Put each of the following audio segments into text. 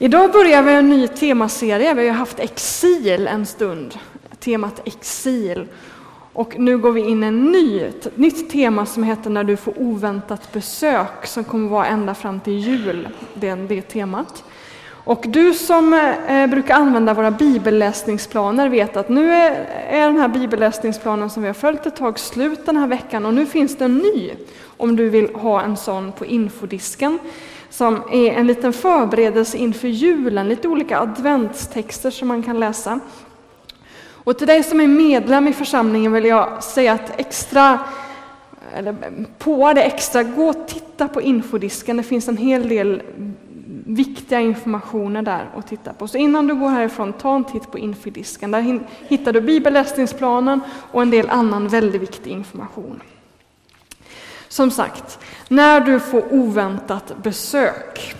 Idag börjar vi en ny temaserie. Vi har haft exil en stund, temat exil. Och nu går vi in i en ny, ett nytt tema som heter När du får oväntat besök, som kommer vara ända fram till jul, det, det temat. Och du som eh, brukar använda våra bibelläsningsplaner vet att nu är, är den här bibelläsningsplanen som vi har följt ett tag slut den här veckan och nu finns det en ny om du vill ha en sån på infodisken som är en liten förberedelse inför julen, lite olika adventstexter som man kan läsa. Och till dig som är medlem i församlingen vill jag säga att extra, eller på det extra, gå och titta på infodisken. Det finns en hel del viktiga informationer där att titta på. Så innan du går härifrån, ta en titt på infodisken. Där hittar du bibelläsningsplanen och en del annan väldigt viktig information. Som sagt, när du får oväntat besök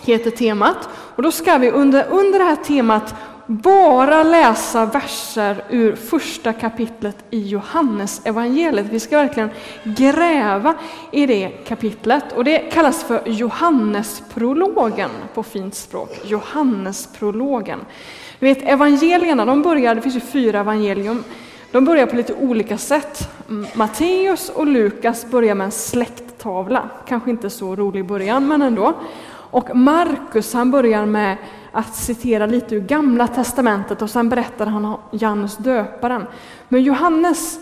heter temat. Och då ska vi under, under det här temat bara läsa verser ur första kapitlet i Johannes evangeliet. Vi ska verkligen gräva i det kapitlet och det kallas för Johannesprologen på fint språk. Johannesprologen. Du vet evangelierna, de börjar, det finns ju fyra evangelium, de börjar på lite olika sätt. Mm, Matteus och Lukas börjar med en släkttavla, kanske inte så rolig början men ändå. Och Markus han börjar med att citera lite ur Gamla Testamentet och sen berättar han om Johannes döparen. Men Johannes,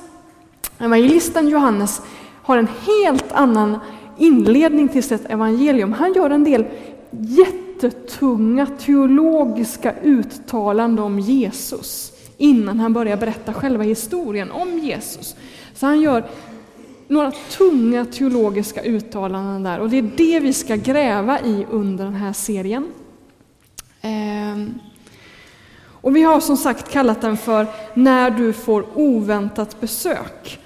evangelisten Johannes har en helt annan inledning till sitt evangelium. Han gör en del jättetunga teologiska uttalanden om Jesus innan han börjar berätta själva historien om Jesus. Så han gör några tunga teologiska uttalanden där och det är det vi ska gräva i under den här serien. Ehm, och vi har som sagt kallat den för När du får oväntat besök.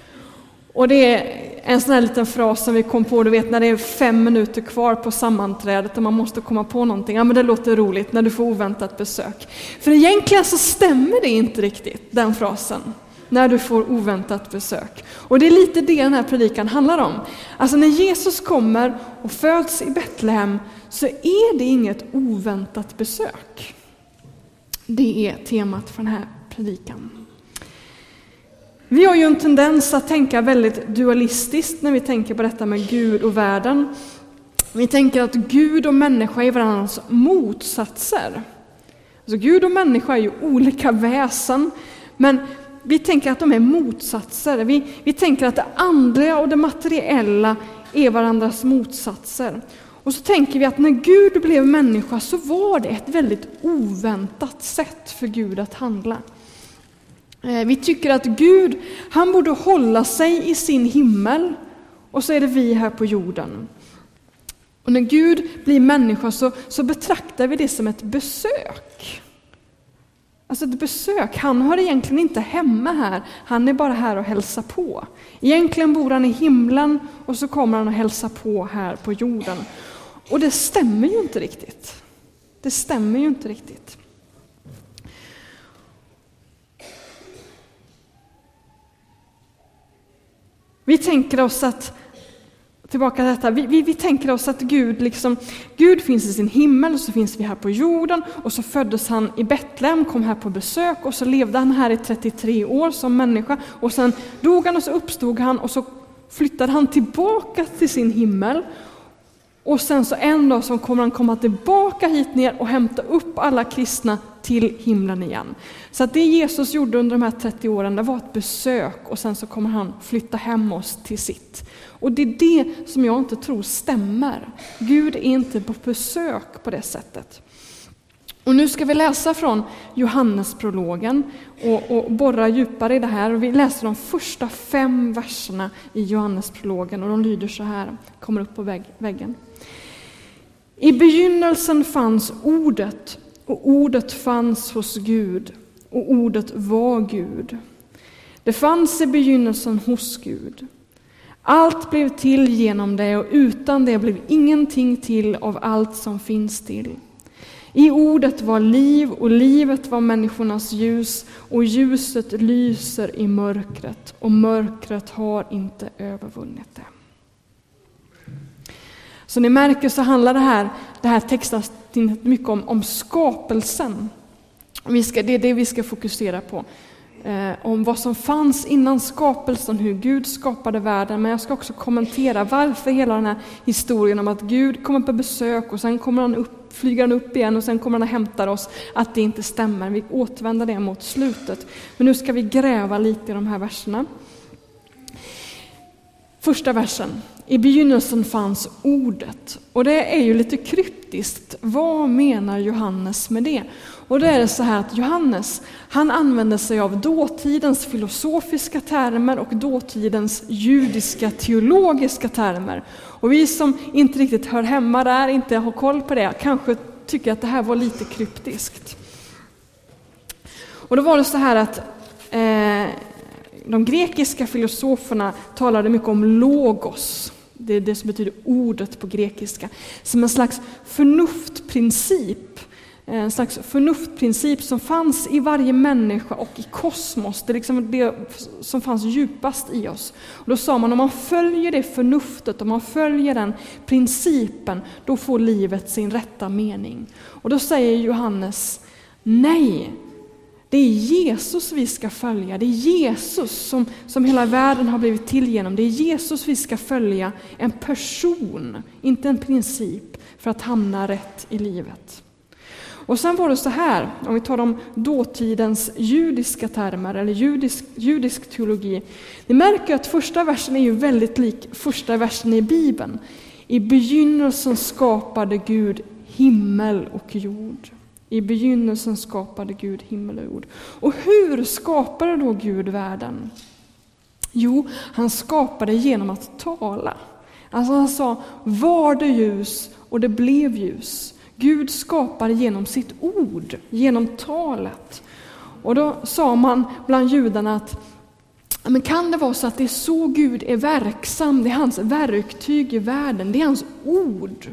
Och det är en sån här liten fras som vi kom på, du vet när det är fem minuter kvar på sammanträdet och man måste komma på någonting. Ja men det låter roligt när du får oväntat besök. För egentligen så stämmer det inte riktigt, den frasen. När du får oväntat besök. Och det är lite det den här predikan handlar om. Alltså när Jesus kommer och föds i Betlehem så är det inget oväntat besök. Det är temat för den här predikan. Vi har ju en tendens att tänka väldigt dualistiskt när vi tänker på detta med Gud och världen. Vi tänker att Gud och människa är varandras motsatser. Alltså Gud och människa är ju olika väsen, men vi tänker att de är motsatser. Vi, vi tänker att det andliga och det materiella är varandras motsatser. Och så tänker vi att när Gud blev människa så var det ett väldigt oväntat sätt för Gud att handla. Eh, vi tycker att Gud, han borde hålla sig i sin himmel och så är det vi här på jorden. Och när Gud blir människa så, så betraktar vi det som ett besök. Alltså ett besök, han hör egentligen inte hemma här, han är bara här och hälsar på. Egentligen bor han i himlen och så kommer han och hälsar på här på jorden. Och det stämmer ju inte riktigt. Det stämmer ju inte riktigt. Vi tänker oss att, tillbaka till detta, vi, vi, vi, tänker oss att Gud, liksom, Gud finns i sin himmel och så finns vi här på jorden och så föddes han i Betlehem, kom här på besök och så levde han här i 33 år som människa och sen dog han och så uppstod han och så flyttade han tillbaka till sin himmel och sen så en dag så kommer han komma tillbaka hit ner och hämta upp alla kristna till himlen igen. Så att det Jesus gjorde under de här 30 åren, det var ett besök och sen så kommer han flytta hem oss till sitt. Och det är det som jag inte tror stämmer. Gud är inte på besök på det sättet. Och nu ska vi läsa från Johannesprologen och, och borra djupare i det här. Vi läser de första fem verserna i Johannesprologen och de lyder så här, kommer upp på vägg, väggen. I begynnelsen fanns ordet och ordet fanns hos Gud och ordet var Gud. Det fanns i begynnelsen hos Gud. Allt blev till genom det och utan det blev ingenting till av allt som finns till. I ordet var liv och livet var människornas ljus och ljuset lyser i mörkret och mörkret har inte övervunnit det. Så ni märker så handlar det här, det här textavsnittet mycket om, om skapelsen. Vi ska, det är det vi ska fokusera på. Eh, om vad som fanns innan skapelsen, hur Gud skapade världen. Men jag ska också kommentera varför hela den här historien om att Gud kommer på besök och sen kommer han upp, flyger han upp igen och sen kommer han och hämtar oss, att det inte stämmer. Vi återvänder det mot slutet. Men nu ska vi gräva lite i de här verserna. Första versen. I begynnelsen fanns ordet. Och det är ju lite kryptiskt. Vad menar Johannes med det? Och då är det så här att Johannes, han använder sig av dåtidens filosofiska termer och dåtidens judiska teologiska termer. Och vi som inte riktigt hör hemma där, inte har koll på det, kanske tycker att det här var lite kryptiskt. Och då var det så här att eh, de grekiska filosoferna talade mycket om logos. Det är det som betyder ordet på grekiska. Som en slags förnuftprincip. En slags förnuftprincip som fanns i varje människa och i kosmos. Det är liksom det som fanns djupast i oss. Och då sa man om man följer det förnuftet, om man följer den principen, då får livet sin rätta mening. Och då säger Johannes, nej, det är Jesus vi ska följa, det är Jesus som, som hela världen har blivit till genom. Det är Jesus vi ska följa, en person, inte en princip, för att hamna rätt i livet. Och sen var det så här, om vi tar de dåtidens judiska termer, eller judisk, judisk teologi. Ni märker att första versen är ju väldigt lik första versen i Bibeln. I begynnelsen skapade Gud himmel och jord. I begynnelsen skapade Gud himmel och jord. Och hur skapade då Gud världen? Jo, han skapade genom att tala. Alltså han sa, var det ljus och det blev ljus. Gud skapar genom sitt ord, genom talet. Och då sa man bland judarna att men kan det vara så att det är så Gud är verksam, det är hans verktyg i världen, det är hans ord.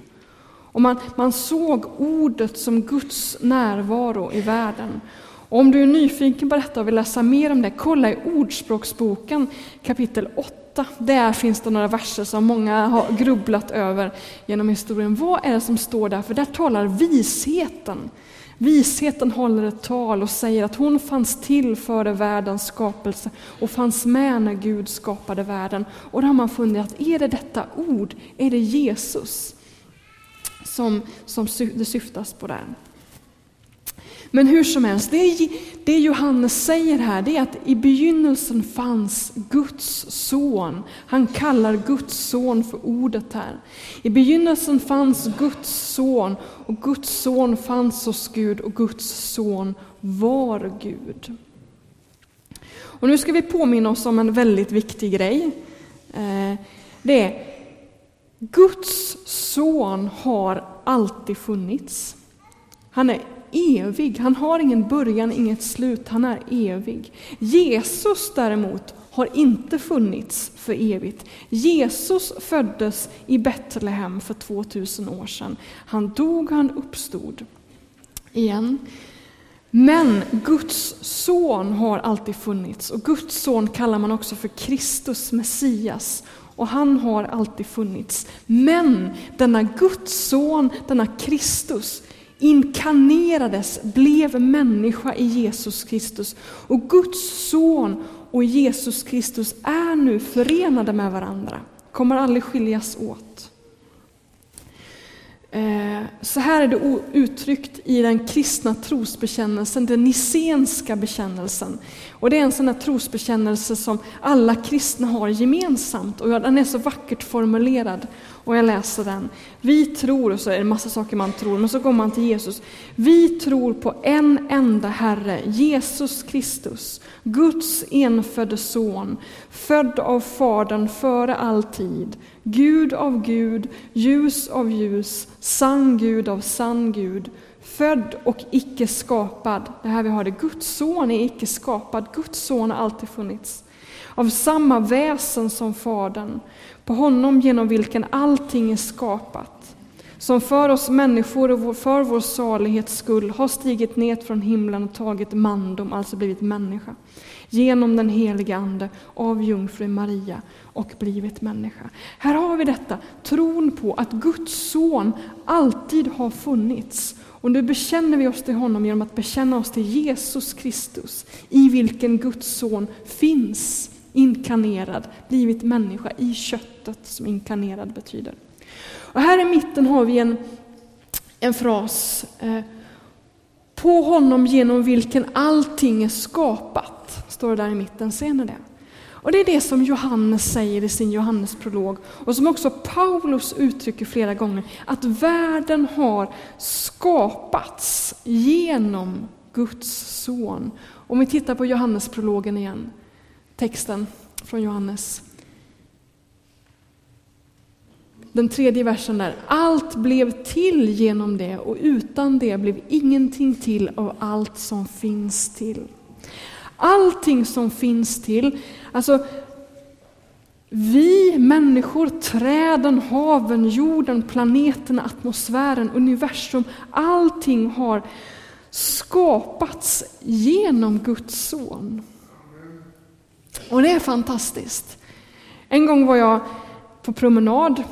Och man, man såg ordet som Guds närvaro i världen. Och om du är nyfiken på detta och vill läsa mer om det, kolla i Ordspråksboken kapitel 8. Där finns det några verser som många har grubblat över genom historien. Vad är det som står där? För där talar visheten. Visheten håller ett tal och säger att hon fanns till före världens skapelse och fanns med när Gud skapade världen. Och då har man funderat, är det detta ord? Är det Jesus? Som, som det syftas på där. Men hur som helst, det, det Johannes säger här det är att i begynnelsen fanns Guds son. Han kallar Guds son för ordet här. I begynnelsen fanns Guds son och Guds son fanns hos Gud och Guds son var Gud. Och nu ska vi påminna oss om en väldigt viktig grej. Eh, det är Guds son har alltid funnits. Han är evig, han har ingen början, inget slut, han är evig. Jesus däremot har inte funnits för evigt. Jesus föddes i Betlehem för 2000 år sedan. Han dog, han uppstod igen. Men Guds son har alltid funnits och Guds son kallar man också för Kristus, Messias och han har alltid funnits. Men denna Guds son, denna Kristus, inkarnerades, blev människa i Jesus Kristus. Och Guds son och Jesus Kristus är nu förenade med varandra, kommer aldrig skiljas åt. Eh, så här är det uttryckt i den kristna trosbekännelsen, den nicenska bekännelsen. Och det är en sån här trosbekännelse som alla kristna har gemensamt och den är så vackert formulerad. Och jag läser den. Vi tror, och så är det en massa saker man tror, men så går man till Jesus. Vi tror på en enda Herre, Jesus Kristus, Guds enfödde son, född av Fadern före all tid, Gud av Gud, ljus av ljus, sann Gud av sann Gud, född och icke skapad. Det här vi har det, Guds son är icke skapad, Guds son har alltid funnits. Av samma väsen som Fadern, på honom genom vilken allting är skapat. som för oss människor och för vår salighets skull har stigit ner från himlen och tagit mandom, alltså blivit människa, genom den heliga Ande av jungfru Maria och blivit människa. Här har vi detta, tron på att Guds son alltid har funnits. Och nu bekänner vi oss till honom genom att bekänna oss till Jesus Kristus, i vilken Guds son finns inkarnerad, blivit människa i köttet, som inkarnerad betyder. Och här i mitten har vi en, en fras. Eh, på honom genom vilken allting är skapat, står det där i mitten. Ser ni det? Och det är det som Johannes säger i sin Johannesprolog och som också Paulus uttrycker flera gånger, att världen har skapats genom Guds son. Om vi tittar på Johannesprologen igen, texten från Johannes. Den tredje versen där. Allt blev till genom det och utan det blev ingenting till av allt som finns till. Allting som finns till, alltså vi människor, träden, haven, jorden, planeterna, atmosfären, universum, allting har skapats genom Guds son. Och det är fantastiskt. En gång var jag på promenad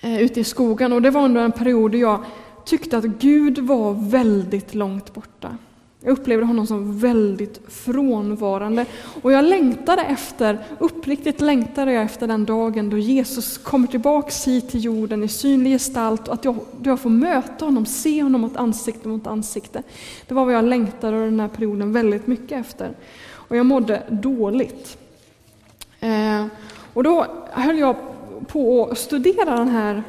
eh, ute i skogen och det var under en period då jag tyckte att Gud var väldigt långt borta. Jag upplevde honom som väldigt frånvarande och jag längtade efter, uppriktigt längtade jag efter den dagen då Jesus kommer tillbaks hit till jorden i synlig gestalt och att jag, då jag får möta honom, se honom mot ansikte mot ansikte. Det var vad jag längtade den här perioden väldigt mycket efter. Och jag mådde dåligt. Eh, och då höll jag på att studera den här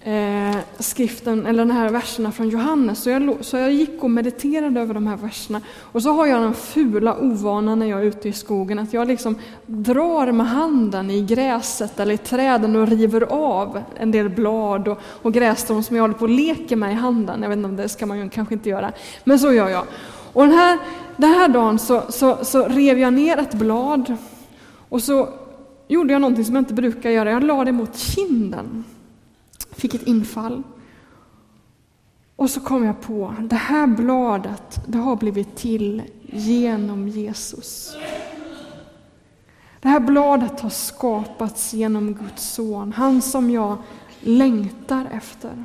eh, skriften, eller de här verserna från Johannes. Så jag, så jag gick och mediterade över de här verserna. Och så har jag den fula ovanan när jag är ute i skogen, att jag liksom drar med handen i gräset eller i träden och river av en del blad och, och grässtrån som jag håller på och leker med i handen. Jag vet inte om det ska man ju kanske inte göra, men så gör jag. Och den här, den här dagen så, så, så rev jag ner ett blad och så gjorde jag någonting som jag inte brukar göra. Jag lade det mot kinden fick ett infall. Och så kom jag på, det här bladet, det har blivit till genom Jesus. Det här bladet har skapats genom Guds son, han som jag längtar efter.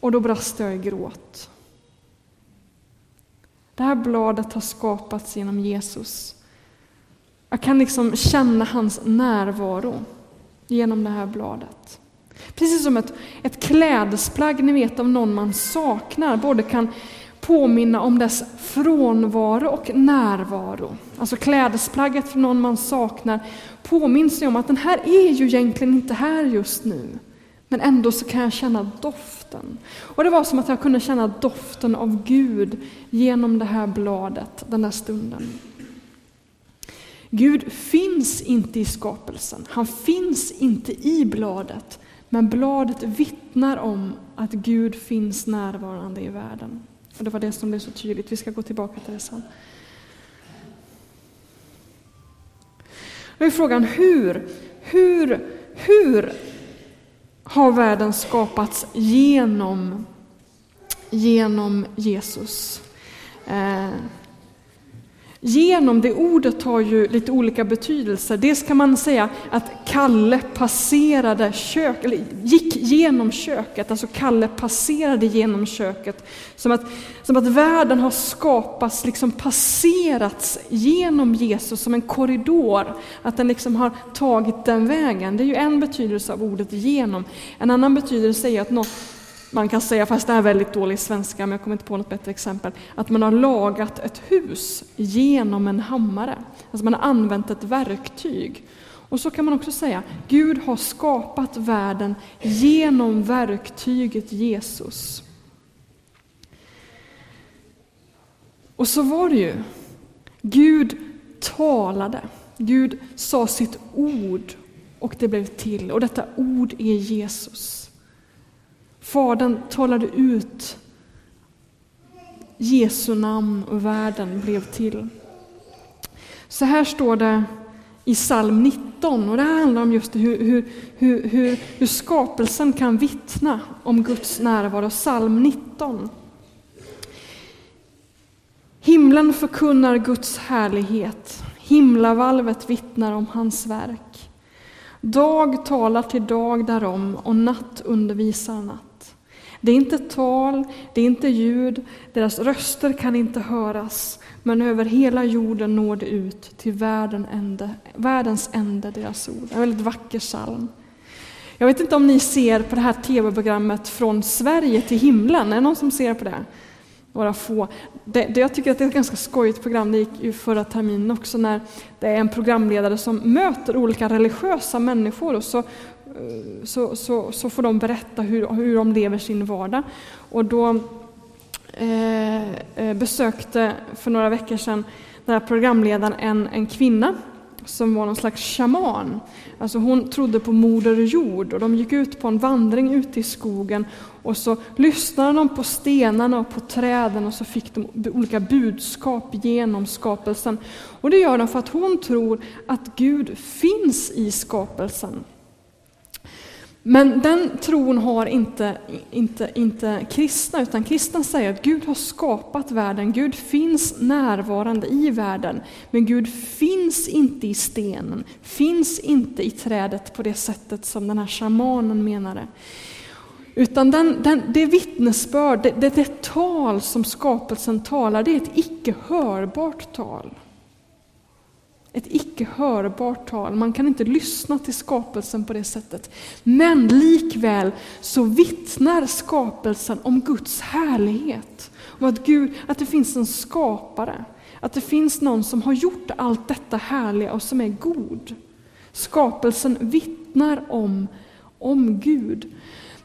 Och då brast jag i gråt. Det här bladet har skapats genom Jesus. Jag kan liksom känna hans närvaro genom det här bladet. Precis som ett, ett klädesplagg ni vet av någon man saknar, både kan påminna om dess frånvaro och närvaro. Alltså klädesplagget för någon man saknar påminns ju om att den här är ju egentligen inte här just nu. Men ändå så kan jag känna doft doften. Och det var som att jag kunde känna doften av Gud genom det här bladet den där stunden. Gud finns inte i skapelsen, han finns inte i bladet. Men bladet vittnar om att Gud finns närvarande i världen. Och Det var det som blev så tydligt. Vi ska gå tillbaka till det sen. Nu är frågan hur, hur, hur har världen skapats genom, genom Jesus? Eh, Genom det ordet har ju lite olika betydelser. Dels kan man säga att Kalle passerade kök, eller gick genom köket, alltså Kalle passerade genom köket. Som att, som att världen har skapats, liksom passerats genom Jesus som en korridor. Att den liksom har tagit den vägen. Det är ju en betydelse av ordet genom. En annan betydelse är att något man kan säga, fast det är väldigt dålig svenska, men jag kommer inte på något bättre exempel, att man har lagat ett hus genom en hammare. Alltså man har använt ett verktyg. Och så kan man också säga, Gud har skapat världen genom verktyget Jesus. Och så var det ju. Gud talade. Gud sa sitt ord och det blev till. Och detta ord är Jesus. Fadern talade ut Jesu namn och världen blev till. Så här står det i psalm 19. Och det här handlar om just hur, hur, hur, hur, hur skapelsen kan vittna om Guds närvaro. Psalm 19. Himlen förkunnar Guds härlighet, himlavalvet vittnar om hans verk. Dag talar till dag därom och natt undervisar natt. Det är inte tal, det är inte ljud, deras röster kan inte höras, men över hela jorden når det ut till världen ände, världens ände, deras ord. En väldigt vacker psalm. Jag vet inte om ni ser på det här tv-programmet Från Sverige till himlen, är det någon som ser på det? Några få. Det, det, jag tycker att det är ett ganska skojigt program, det gick ju förra terminen också, när det är en programledare som möter olika religiösa människor och så, Eh, så, så, så får de berätta hur, hur de lever sin vardag. Och då eh, eh, besökte för några veckor sedan den här programledaren en, en kvinna som var någon slags shaman. Alltså hon trodde på Moder Jord och de gick ut på en vandring ute i skogen och så lyssnade de på stenarna och på träden och så fick de olika budskap genom skapelsen. Och det gör de för att hon tror att Gud finns i skapelsen. Men den tron har inte, inte, inte kristna, utan kristna säger att Gud har skapat världen, Gud finns närvarande i världen, men Gud finns inte i stenen, finns inte i trädet på det sättet som den här shamanen menade. Utan den, den, det vittnesbörd, det, det, det tal som skapelsen talar, det är ett icke hörbart tal. Ett icke hörbart tal. Man kan inte lyssna till skapelsen på det sättet. Men likväl så vittnar skapelsen om Guds härlighet. Och att, Gud, att det finns en skapare. Att det finns någon som har gjort allt detta härliga och som är god. Skapelsen vittnar om, om Gud.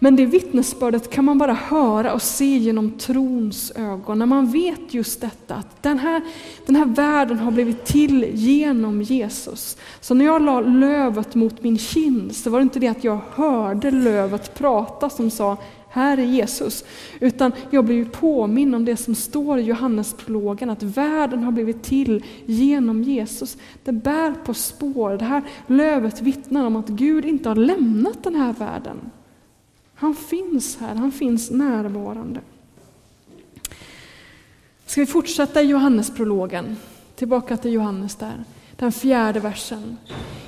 Men det vittnesbördet kan man bara höra och se genom trons ögon, när man vet just detta, att den här, den här världen har blivit till genom Jesus. Så när jag la lövet mot min kind så var det inte det att jag hörde lövet prata som sa här är Jesus, utan jag blev påminn om det som står i Johannesprologen, att världen har blivit till genom Jesus. Det bär på spår, det här lövet vittnar om att Gud inte har lämnat den här världen. Han finns här, han finns närvarande. Ska vi fortsätta i Johannesprologen? Tillbaka till Johannes där, den fjärde versen.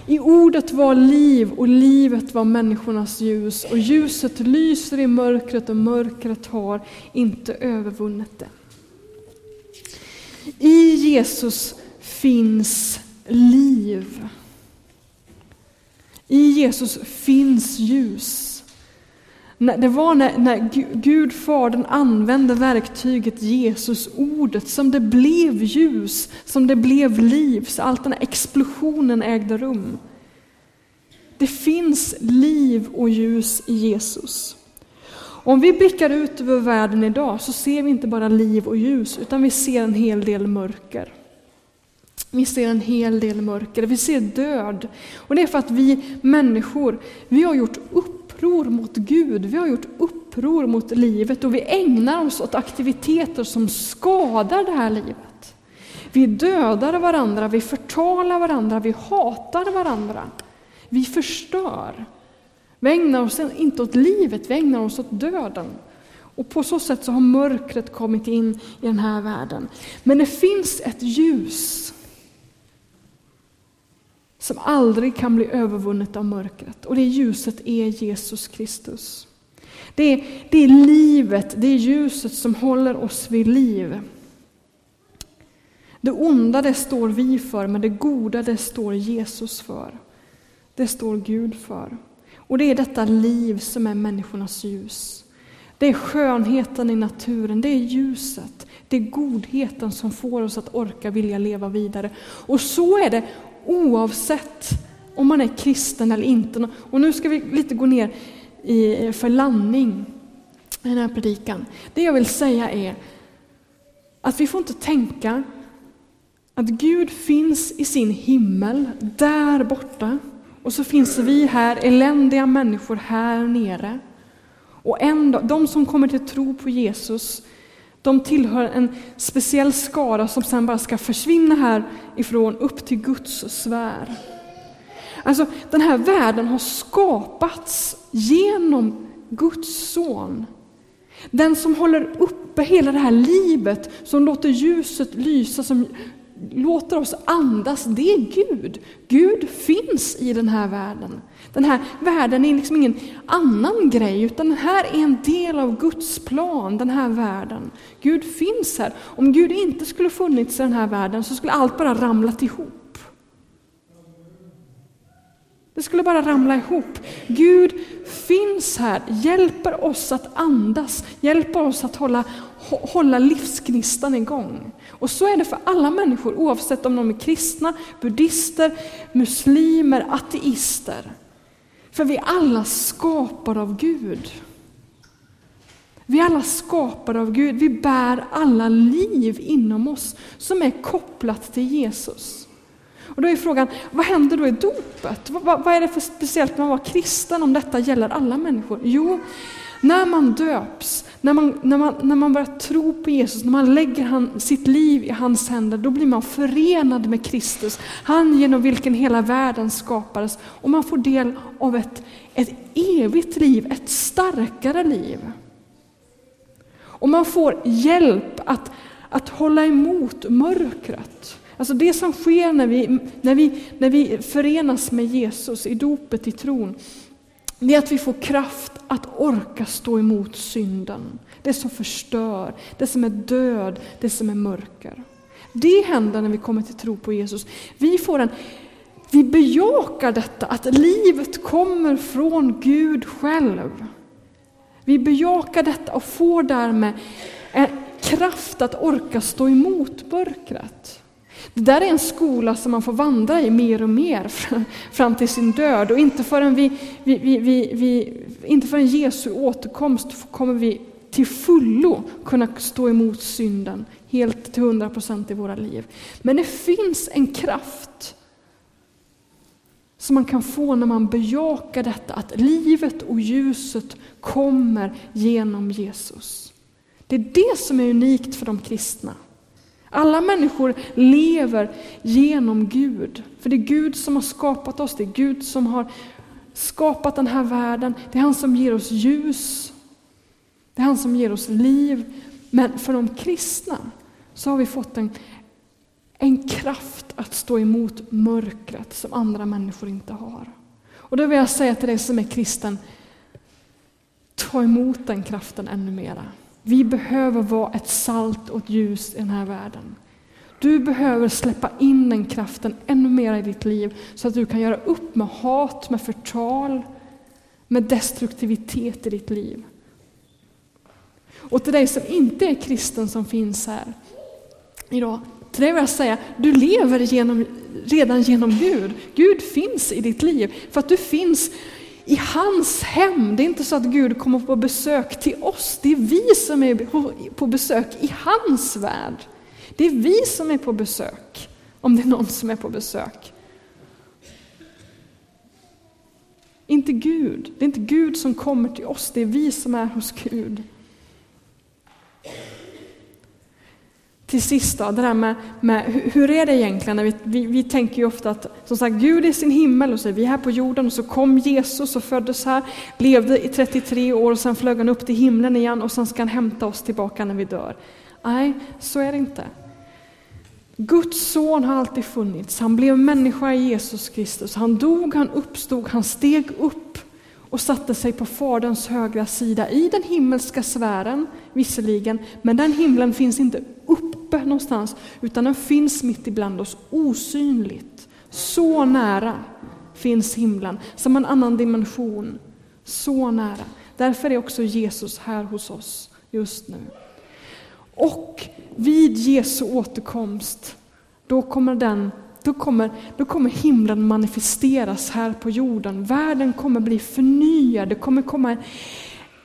I ordet var liv och livet var människornas ljus och ljuset lyser i mörkret och mörkret har inte övervunnit det. I Jesus finns liv. I Jesus finns ljus. Det var när, när Gud, Fadern, använde verktyget Jesus, ordet, som det blev ljus, som det blev liv, så allt den här explosionen ägde rum. Det finns liv och ljus i Jesus. Om vi blickar ut över världen idag så ser vi inte bara liv och ljus, utan vi ser en hel del mörker. Vi ser en hel del mörker, vi ser död. Och det är för att vi människor, vi har gjort upp uppror mot Gud, vi har gjort uppror mot livet och vi ägnar oss åt aktiviteter som skadar det här livet. Vi dödar varandra, vi förtalar varandra, vi hatar varandra. Vi förstör. Vi ägnar oss inte åt livet, vi ägnar oss åt döden. Och på så sätt så har mörkret kommit in i den här världen. Men det finns ett ljus som aldrig kan bli övervunnet av mörkret. Och det ljuset är Jesus Kristus. Det är, det är livet, det är ljuset som håller oss vid liv. Det onda det står vi för, men det goda det står Jesus för. Det står Gud för. Och det är detta liv som är människornas ljus. Det är skönheten i naturen, det är ljuset, det är godheten som får oss att orka vilja leva vidare. Och så är det oavsett om man är kristen eller inte. Och nu ska vi lite gå ner i, för landning i den här predikan. Det jag vill säga är att vi får inte tänka att Gud finns i sin himmel där borta och så finns vi här, eländiga människor här nere. Och en de som kommer till tro på Jesus, de tillhör en speciell skara som sen bara ska försvinna härifrån upp till Guds sfär. Alltså den här världen har skapats genom Guds son. Den som håller uppe hela det här livet, som låter ljuset lysa, som låter oss andas, det är Gud. Gud finns i den här världen. Den här världen är liksom ingen annan grej, utan den här är en del av Guds plan, den här världen. Gud finns här. Om Gud inte skulle funnits i den här världen så skulle allt bara ramlat ihop. Det skulle bara ramla ihop. Gud finns här, hjälper oss att andas, hjälper oss att hålla, hålla livsgnistan igång. Och så är det för alla människor, oavsett om de är kristna, buddhister, muslimer, ateister. För vi är alla skapade av Gud. Vi är alla skapade av Gud. Vi bär alla liv inom oss som är kopplat till Jesus. Och då är frågan, vad händer då i dopet? Vad, vad, är det för speciellt med att vara kristen om detta gäller alla människor? Jo, när man döps, när man, när man, när man börjar tro på Jesus, när man lägger han, sitt liv i hans händer, då blir man förenad med Kristus, han genom vilken hela världen skapades. Och man får del av ett, ett evigt liv, ett starkare liv. Och man får hjälp att, att hålla emot mörkret. Alltså det som sker när vi, när, vi, när vi förenas med Jesus i dopet, i tron, det är att vi får kraft att orka stå emot synden. Det som förstör, det som är död, det som är mörker. Det händer när vi kommer till tro på Jesus. Vi får en vi bejakar detta, att livet kommer från Gud själv. Vi bejakar detta och får därmed en kraft att orka stå emot mörkret. Det där är en skola som man får vandra i mer och mer fram till sin död och inte förrän, vi, vi, vi, vi, inte förrän Jesu återkomst kommer vi till fullo kunna stå emot synden helt till hundra procent i våra liv. Men det finns en kraft som man kan få när man bejakar detta, att livet och ljuset kommer genom Jesus. Det är det som är unikt för de kristna. Alla människor lever genom Gud. För det är Gud som har skapat oss, det är Gud som har skapat den här världen. Det är han som ger oss ljus. Det är han som ger oss liv. Men för de kristna så har vi fått en, en kraft att stå emot mörkret som andra människor inte har. Och då vill jag säga till dig som är kristen, ta emot den kraften ännu mera. Vi behöver vara ett salt och ett ljus i den här världen. Du behöver släppa in den kraften ännu mer i ditt liv så att du kan göra upp med hat, med förtal, med destruktivitet i ditt liv. Och till dig som inte är kristen som finns här idag, till dig vill jag säga, du lever genom, redan genom Gud. Gud finns i ditt liv för att du finns i hans hem. Det är inte så att Gud kommer på besök till oss, det är vi som är på besök i hans värld. Det är vi som är på besök, om det är någon som är på besök. Inte Gud. Det är inte Gud som kommer till oss, det är vi som är hos Gud till sist då, det där med, med hur är det egentligen? Vi, vi, vi, tänker ju ofta att som sagt, Gud är sin himmel och så är vi här på jorden och så kom Jesus och föddes här, levde i 33 år och sen flög han upp till himlen igen och sen ska han hämta oss tillbaka när vi dör. Nej, så är det inte. Guds son har alltid funnits. Han blev människa i Jesus Kristus. Han dog, han uppstod, han steg upp och satte sig på Faderns högra sida i den himmelska sfären, visserligen, men den himlen finns inte uppe någonstans, utan den finns mitt ibland oss, osynligt. Så nära finns himlen, som en annan dimension. Så nära. Därför är också Jesus här hos oss just nu. Och vid Jesu återkomst, då kommer den då kommer, då kommer himlen manifesteras här på jorden. Världen kommer bli förnyad, det kommer komma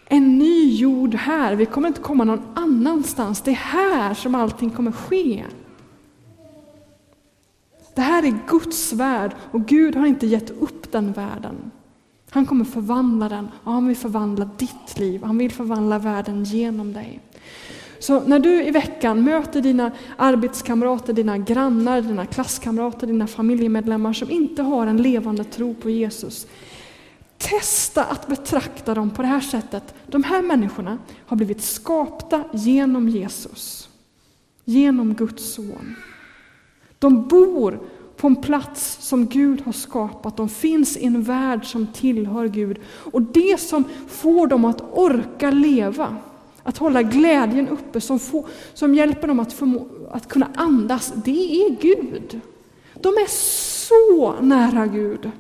en, ny jord här. Vi kommer inte komma någon annanstans. Det är här som allting kommer ske. Det här är Guds värld och Gud har inte gett upp den världen. Han kommer förvandla den och han vill förvandla ditt liv. Han vill förvandla världen genom dig. Så när du i veckan möter dina arbetskamrater, dina grannar, dina klasskamrater, dina familjemedlemmar som inte har en levande tro på Jesus. Testa att betrakta dem på det här sättet. De här människorna har blivit skapta genom Jesus. Genom Guds son. De bor på en plats som Gud har skapat. De finns i en värld som tillhör Gud. Och det som får dem att orka leva, att hålla glädjen uppe, som, får, som hjälper dem att, förmå, att kunna andas, det är Gud. De är så nära Gud.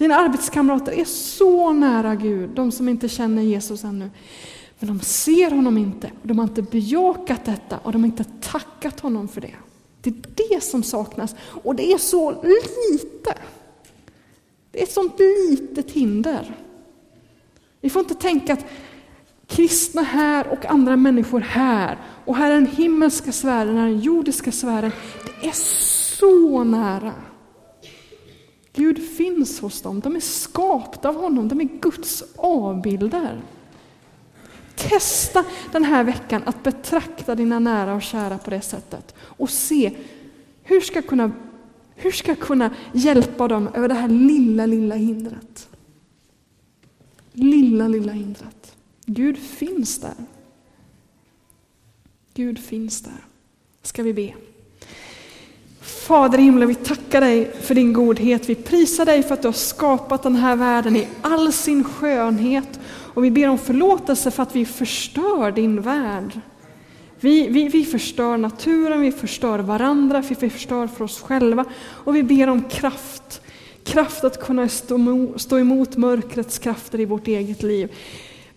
Dina arbetskamrater är så nära Gud, de som inte känner Jesus ännu. Men de ser honom inte, de har inte bejakat detta och de har inte tackat honom för det. Det är det som saknas och det är så lite. Det är ett sånt litet hinder. Vi får inte tänka att kristna här och andra människor här och här är den himmelska sfären, här är den jordiska sfären. Det är så nära. Gud finns hos dem, de är skapta av honom, de är Guds avbilder. Testa den här veckan att betrakta dina nära och kära på det sättet och se hur ska jag kunna, hur ska jag kunna hjälpa dem över det här lilla, lilla hindret. Lilla, lilla hindret. Gud finns där. Gud finns där. Ska vi be. Fader i himlen, vi tackar dig för din godhet. Vi prisar dig för att du har skapat den här världen i all sin skönhet. Och vi ber om förlåtelse för att vi förstör din värld. Vi, vi, vi förstör naturen, vi förstör varandra, vi förstör för oss själva. Och vi ber om kraft. Kraft att kunna stå emot mörkrets krafter i vårt eget liv.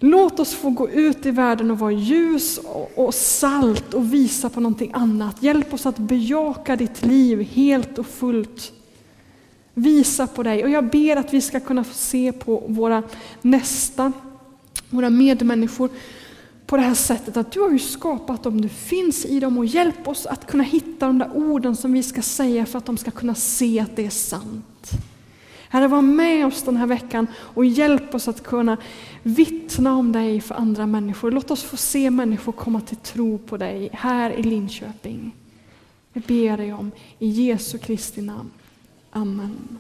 Låt oss få gå ut i världen och vara ljus och salt och visa på någonting annat. Hjälp oss att bejaka ditt liv helt och fullt. Visa på dig. Och jag ber att vi ska kunna få se på våra nästa, våra medmänniskor på det här sättet att du har ju skapat dem, du finns i dem och hjälp oss att kunna hitta de där orden som vi ska säga för att de ska kunna se att det är sant. Herre, var med oss den här veckan och hjälp oss att kunna vittna om dig för andra människor. Låt oss få se människor komma till tro på dig här i Linköping. Det ber dig om i Jesu Kristi namn. Amen.